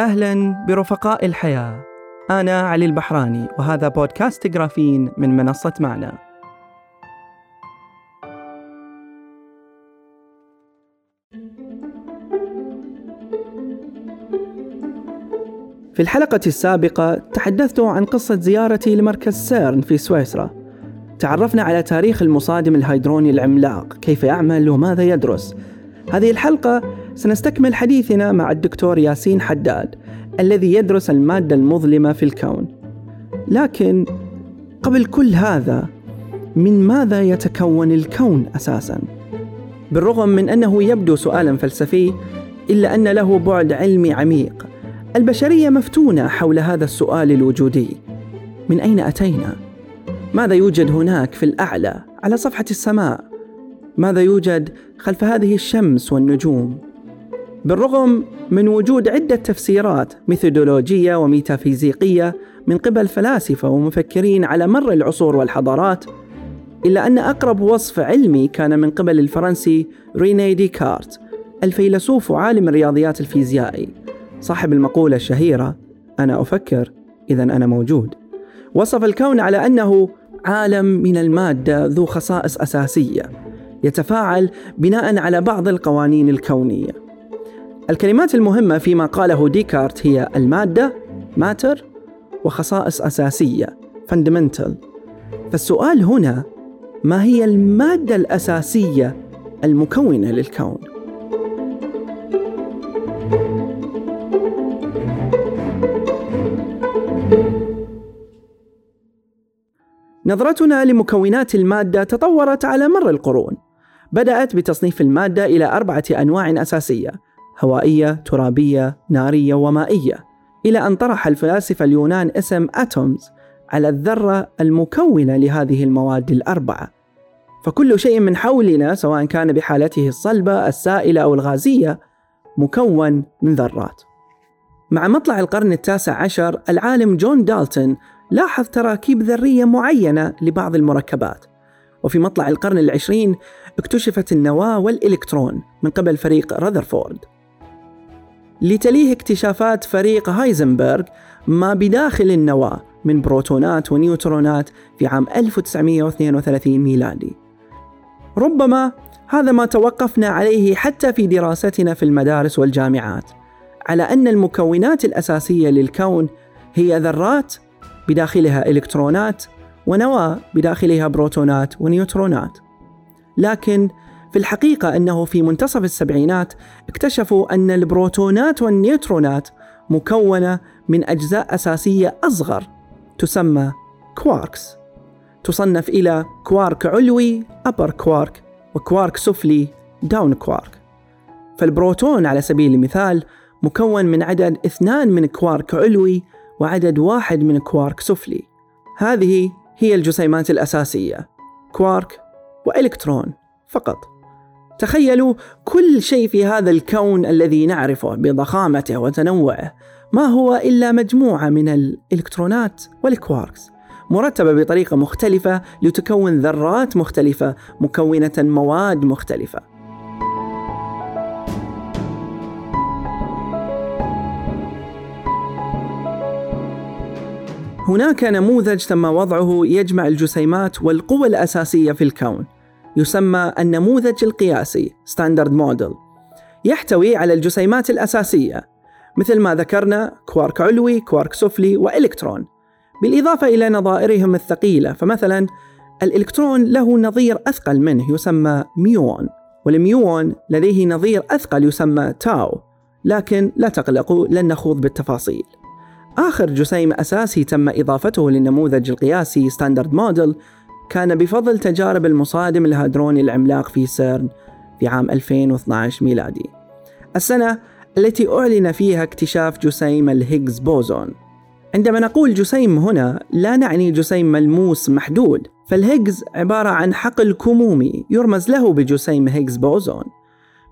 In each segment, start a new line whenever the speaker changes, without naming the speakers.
أهلا برفقاء الحياة. أنا علي البحراني وهذا بودكاست جرافين من منصة معنا. في الحلقة السابقة تحدثت عن قصة زيارتي لمركز سيرن في سويسرا. تعرفنا على تاريخ المصادم الهيدروني العملاق كيف يعمل وماذا يدرس. هذه الحلقة سنستكمل حديثنا مع الدكتور ياسين حداد الذي يدرس المادة المظلمة في الكون لكن قبل كل هذا من ماذا يتكون الكون أساسا؟ بالرغم من أنه يبدو سؤالا فلسفي إلا أن له بعد علمي عميق البشرية مفتونة حول هذا السؤال الوجودي من أين أتينا؟ ماذا يوجد هناك في الأعلى على صفحة السماء؟ ماذا يوجد خلف هذه الشمس والنجوم؟ بالرغم من وجود عدة تفسيرات ميثودولوجية وميتافيزيقية من قبل فلاسفة ومفكرين على مر العصور والحضارات إلا أن أقرب وصف علمي كان من قبل الفرنسي ريني ديكارت الفيلسوف وعالم الرياضيات الفيزيائي. صاحب المقولة الشهيرة أنا أفكر إذا أنا موجود. وصف الكون على أنه عالم من المادة ذو خصائص أساسية يتفاعل بناء على بعض القوانين الكونية. الكلمات المهمة فيما قاله ديكارت هي المادة ماتر وخصائص أساسية fundamental فالسؤال هنا ما هي المادة الأساسية المكونة للكون؟ نظرتنا لمكونات المادة تطورت على مر القرون. بدأت بتصنيف المادة إلى أربعة أنواع أساسية: هوائية، ترابية، نارية ومائية، إلى أن طرح الفلاسفة اليونان اسم أتومز على الذرة المكونة لهذه المواد الأربعة. فكل شيء من حولنا سواء كان بحالته الصلبة، السائلة أو الغازية مكون من ذرات. مع مطلع القرن التاسع عشر العالم جون دالتون لاحظ تراكيب ذرية معينة لبعض المركبات وفي مطلع القرن العشرين اكتشفت النواة والإلكترون من قبل فريق راذرفورد لتليه اكتشافات فريق هايزنبرغ ما بداخل النواة من بروتونات ونيوترونات في عام 1932 ميلادي. ربما هذا ما توقفنا عليه حتى في دراستنا في المدارس والجامعات على أن المكونات الأساسية للكون هي ذرات بداخلها إلكترونات ونواة بداخلها بروتونات ونيوترونات. لكن في الحقيقة أنه في منتصف السبعينات اكتشفوا أن البروتونات والنيوترونات مكونة من أجزاء أساسية أصغر تسمى كواركس تصنف إلى كوارك علوي upper quark وكوارك سفلي down quark فالبروتون على سبيل المثال مكون من عدد اثنان من كوارك علوي وعدد واحد من كوارك سفلي. هذه هي الجسيمات الأساسية كوارك وإلكترون فقط. تخيلوا كل شيء في هذا الكون الذي نعرفه بضخامته وتنوعه. ما هو إلا مجموعة من الإلكترونات والكواركس مرتبة بطريقة مختلفة لتكون ذرات مختلفة مكونة مواد مختلفة. هناك نموذج تم وضعه يجمع الجسيمات والقوى الأساسية في الكون. يسمى النموذج القياسي standard model يحتوي على الجسيمات الأساسية مثل ما ذكرنا كوارك علوي كوارك سفلي وإلكترون. بالإضافة إلى نظائرهم الثقيلة فمثلا الإلكترون له نظير أثقل منه يسمى ميون. والميون لديه نظير أثقل يسمى تاو. لكن لا تقلقوا لن نخوض بالتفاصيل. آخر جسيم أساسي تم إضافته للنموذج القياسي standard model كان بفضل تجارب المصادم الهادروني العملاق في سيرن في عام 2012 ميلادي. السنة التي أعلن فيها اكتشاف جسيم الهيجز boson. عندما نقول جسيم هنا لا نعني جسيم ملموس محدود فالهيجز عبارة عن حقل كمومي يرمز له بجسيم هيجز boson.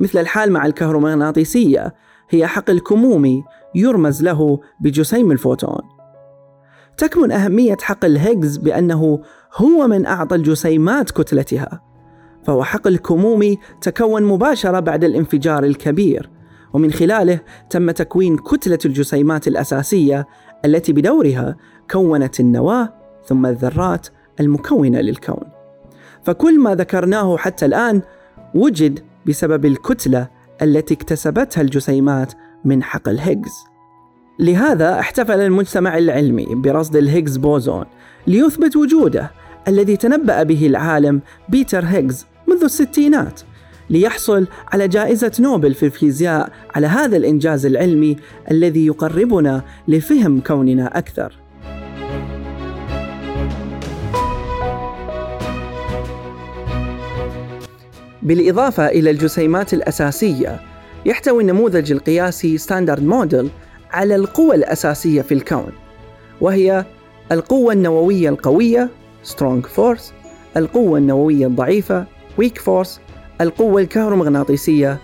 مثل الحال مع الكهرومغناطيسية هي حقل كمومي يرمز له بجسيم الفوتون. تكمن أهمية حقل هيجز بأنه هو من أعطى الجسيمات كتلتها فهو حقل كمومي تكون مباشرة بعد الانفجار الكبير ومن خلاله تم تكوين كتلة الجسيمات الأساسية التي بدورها كونت النواة ثم الذرات المكونة للكون. فكل ما ذكرناه حتى الآن وجد بسبب الكتلة التي اكتسبتها الجسيمات من حقل هيجز. لهذا احتفل المجتمع العلمي برصد الهيجز boson ليثبت وجوده الذي تنبأ به العالم بيتر هيجز منذ الستينات ليحصل على جائزة نوبل في الفيزياء على هذا الإنجاز العلمي الذي يقربنا لفهم كوننا أكثر. بالإضافة إلى الجسيمات الأساسية يحتوي النموذج القياسي ستاندرد موديل على القوى الأساسية في الكون وهي القوة النووية القوية strong force القوة النووية الضعيفة weak force القوة الكهرومغناطيسية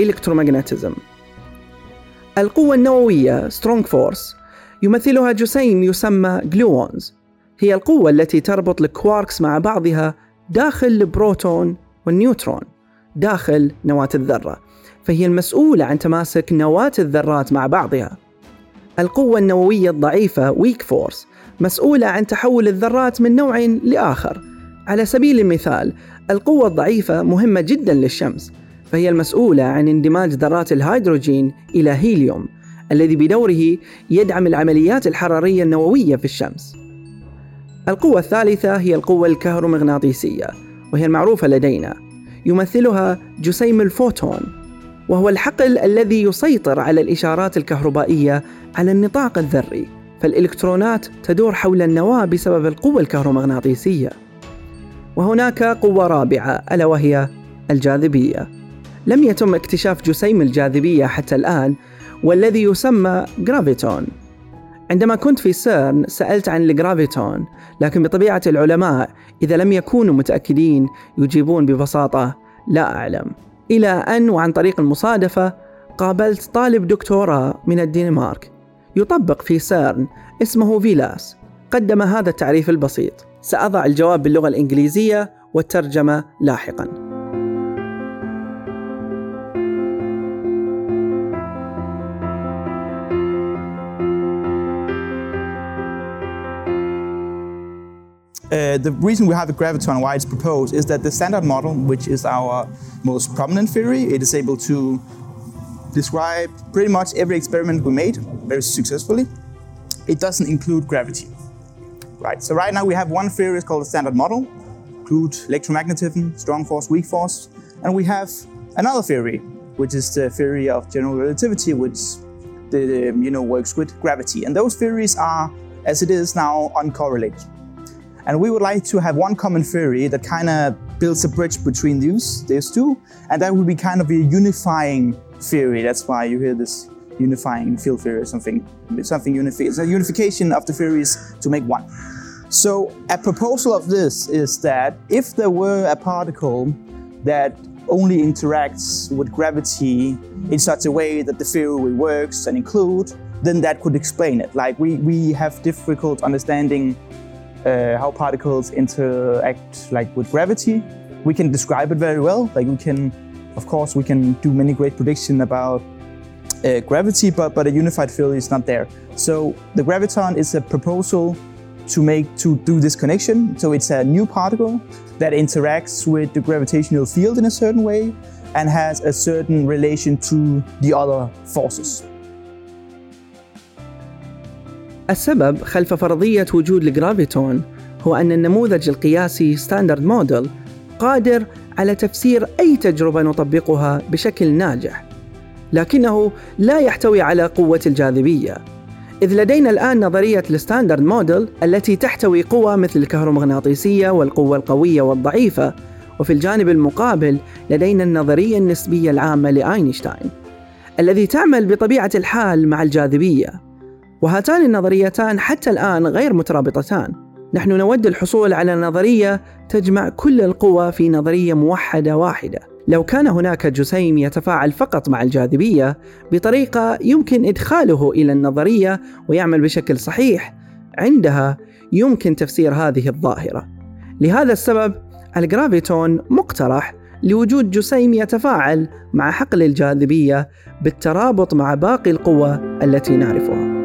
electromagnetism. القوة النووية strong force يمثلها جسيم يسمى gluons هي القوة التي تربط الكواركس مع بعضها داخل البروتون والنيوترون داخل نواة الذرة فهي المسؤولة عن تماسك نواة الذرات مع بعضها. القوة النووية الضعيفة weak force مسؤولة عن تحول الذرات من نوع لآخر. على سبيل المثال القوة الضعيفة مهمة جدا للشمس فهي المسؤولة عن اندماج ذرات الهيدروجين إلى هيليوم الذي بدوره يدعم العمليات الحرارية النووية في الشمس. القوة الثالثة هي القوة الكهرومغناطيسية وهي المعروفة لدينا. يمثلها جسيم الفوتون. وهو الحقل الذي يسيطر على الإشارات الكهربائية على النطاق الذري فالإلكترونات تدور حول النواة بسبب القوة الكهرومغناطيسية. وهناك قوة رابعة ألا وهي الجاذبية. لم يتم اكتشاف جسيم الجاذبية حتى الآن والذي يسمى graviton. عندما كنت في سيرن سألت عن ال graviton لكن بطبيعة العلماء إذا لم يكونوا متأكدين يجيبون ببساطة لا أعلم. إلى أن وعن طريق المصادفة قابلت طالب دكتوراه من الدنمارك يطبق في سيرن اسمه فيلاس. قدم هذا التعريف البسيط. سأضع الجواب باللغة الإنجليزية والترجمة لاحقاً.
Uh, the reason we have a graviton, why it's proposed, is that the standard model, which is our most prominent theory, it is able to describe pretty much every experiment we made very successfully. It doesn't include gravity. Right. So right now we have one theory called the standard model, include electromagnetism, strong force, weak force, and we have another theory, which is the theory of general relativity, which the, you know works with gravity. And those theories are, as it is now, uncorrelated. And we would like to have one common theory that kind of builds a bridge between these, these two, and that would be kind of a unifying theory. That's why you hear this unifying field theory or something, something unifi- It's a unification of the theories to make one. So a proposal of this is that if there were a particle that only interacts with gravity in such a way that the theory works and include, then that could explain it. Like we, we have difficult understanding uh, how particles interact like with gravity. We can describe it very well. Like we can, of course, we can do many great predictions about uh, gravity, but but a unified field is not there. So the graviton is a proposal to make to do this connection. So it's a new particle that interacts with the gravitational field in a certain way and has a certain relation to the other forces.
السبب خلف فرضية وجود ال graviton هو أن النموذج القياسي standard model قادر على تفسير أي تجربة نطبقها بشكل ناجح لكنه لا يحتوي على قوة الجاذبية إذ لدينا الآن نظرية ال standard model التي تحتوي قوى مثل الكهرومغناطيسية والقوة القوية والضعيفة وفي الجانب المقابل لدينا النظرية النسبية العامة لأينشتاين الذي تعمل بطبيعة الحال مع الجاذبية. وهاتان النظريتان حتى الآن غير مترابطتان. نحن نود الحصول على نظرية تجمع كل القوى في نظرية موحدة واحدة. لو كان هناك جسيم يتفاعل فقط مع الجاذبية بطريقة يمكن إدخاله إلى النظرية ويعمل بشكل صحيح عندها يمكن تفسير هذه الظاهرة. لهذا السبب الجرافيتون مقترح لوجود جسيم يتفاعل مع حقل الجاذبية بالترابط مع باقي القوى التي نعرفها.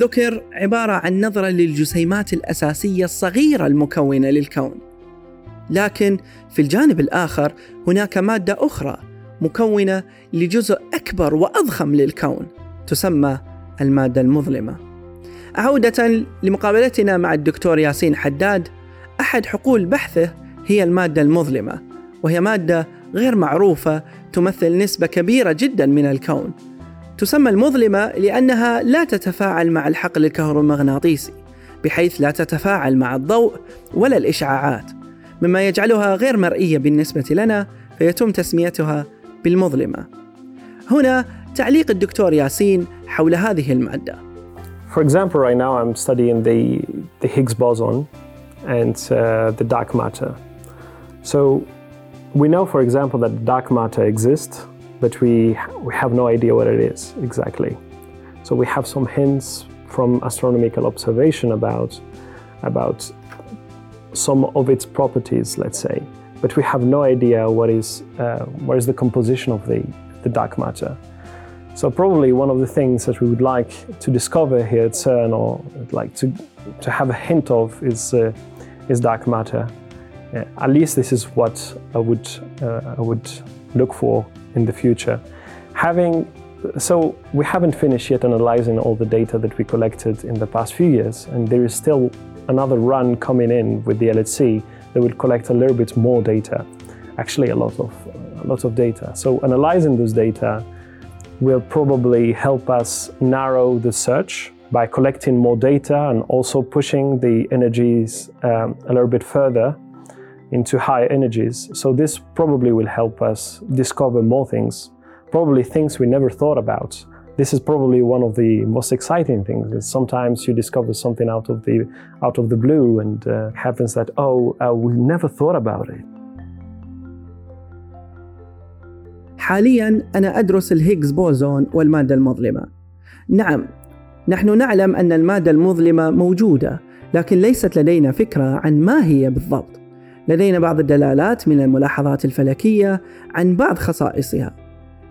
ذكر عبارة عن نظرة للجسيمات الأساسية الصغيرة المكونة للكون. لكن في الجانب الآخر هناك مادة أخرى مكونة لجزء أكبر وأضخم للكون تسمى المادة المظلمة. عودة لمقابلتنا مع الدكتور ياسين حداد أحد حقول بحثه هي المادة المظلمة وهي مادة غير معروفة تمثل نسبة كبيرة جدا من الكون تسمى المظلمة لأنها لا تتفاعل مع الحقل الكهرومغناطيسي بحيث لا تتفاعل مع الضوء ولا الإشعاعات. مما يجعلها غير مرئية بالنسبة لنا فيتم تسميتها بالمظلمة. هنا تعليق الدكتور ياسين حول هذه المادة.
For example, right now I'm studying the, the Higgs boson and uh, the dark matter. So we know, for example, that dark matter exists but we, we have no idea what it is exactly. So we have some hints from astronomical observation about, about some of its properties, let's say, but we have no idea what is, uh, what is the composition of the, the dark matter. So probably one of the things that we would like to discover here at CERN, or like to, to have a hint of, is, uh, is dark matter. Uh, at least this is what I would, uh, I would look for in the future. Having so we haven't finished yet analyzing all the data that we collected in the past few years, and there is still another run coming in with the LHC that will collect a little bit more data. Actually, a lot of a lot of data. So analyzing those data will probably help us narrow the search by collecting more data and also pushing the energies um, a little bit further into higher energies. So this probably will help us discover more things, probably things we never thought about. This is probably one of the most exciting things. Is sometimes you discover something out of the out of the blue, and uh, happens that oh, uh, we never thought about it.
حاليا أنا أدرس الهيجز بوزون والمادة المظلمة. نعم، نحن نعلم أن المادة المظلمة موجودة، لكن ليست لدينا فكرة عن ما هي بالضبط. لدينا بعض الدلالات من الملاحظات الفلكية عن بعض خصائصها،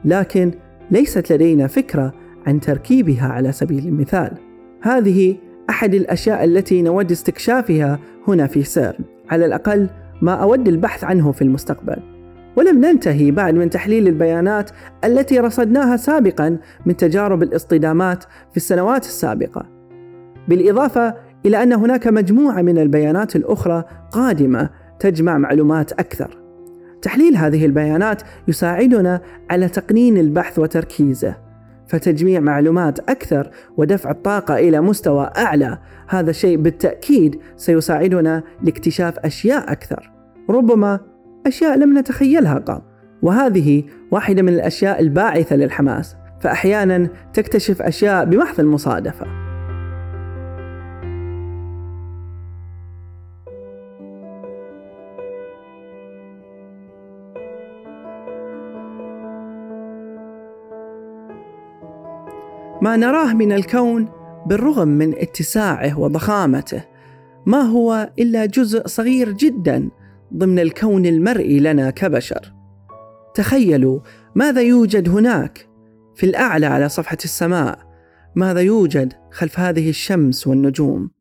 لكن ليست لدينا فكرة عن تركيبها على سبيل المثال. هذه أحد الأشياء التي نود استكشافها هنا في سيرن، على الأقل ما أود البحث عنه في المستقبل. ولم ننتهي بعد من تحليل البيانات التي رصدناها سابقا من تجارب الاصطدامات في السنوات السابقة. بالإضافة إلى أن هناك مجموعة من البيانات الأخرى قادمة تجمع معلومات أكثر. تحليل هذه البيانات يساعدنا على تقنين البحث وتركيزه، فتجميع معلومات أكثر ودفع الطاقة إلى مستوى أعلى، هذا الشيء بالتأكيد سيساعدنا لاكتشاف أشياء أكثر، ربما أشياء لم نتخيلها قط، وهذه واحدة من الأشياء الباعثة للحماس، فأحيانا تكتشف أشياء بمحض المصادفة. ما نراه من الكون بالرغم من اتساعه وضخامته. ما هو إلا جزء صغير جدا ضمن الكون المرئي لنا كبشر. تخيلوا ماذا يوجد هناك في الأعلى على صفحة السماء. ماذا يوجد خلف هذه الشمس والنجوم.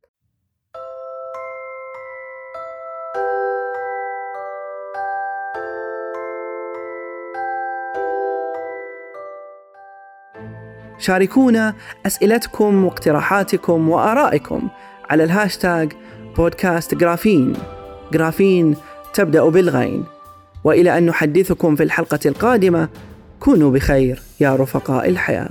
شاركونا أسئلتكم واقتراحاتكم وآرائكم على ال hashtag podcast جرافين. جرافين تبدأ بالغين. وإلى أن نحدثكم في الحلقة القادمة كونوا بخير يا رفقاء الحياة.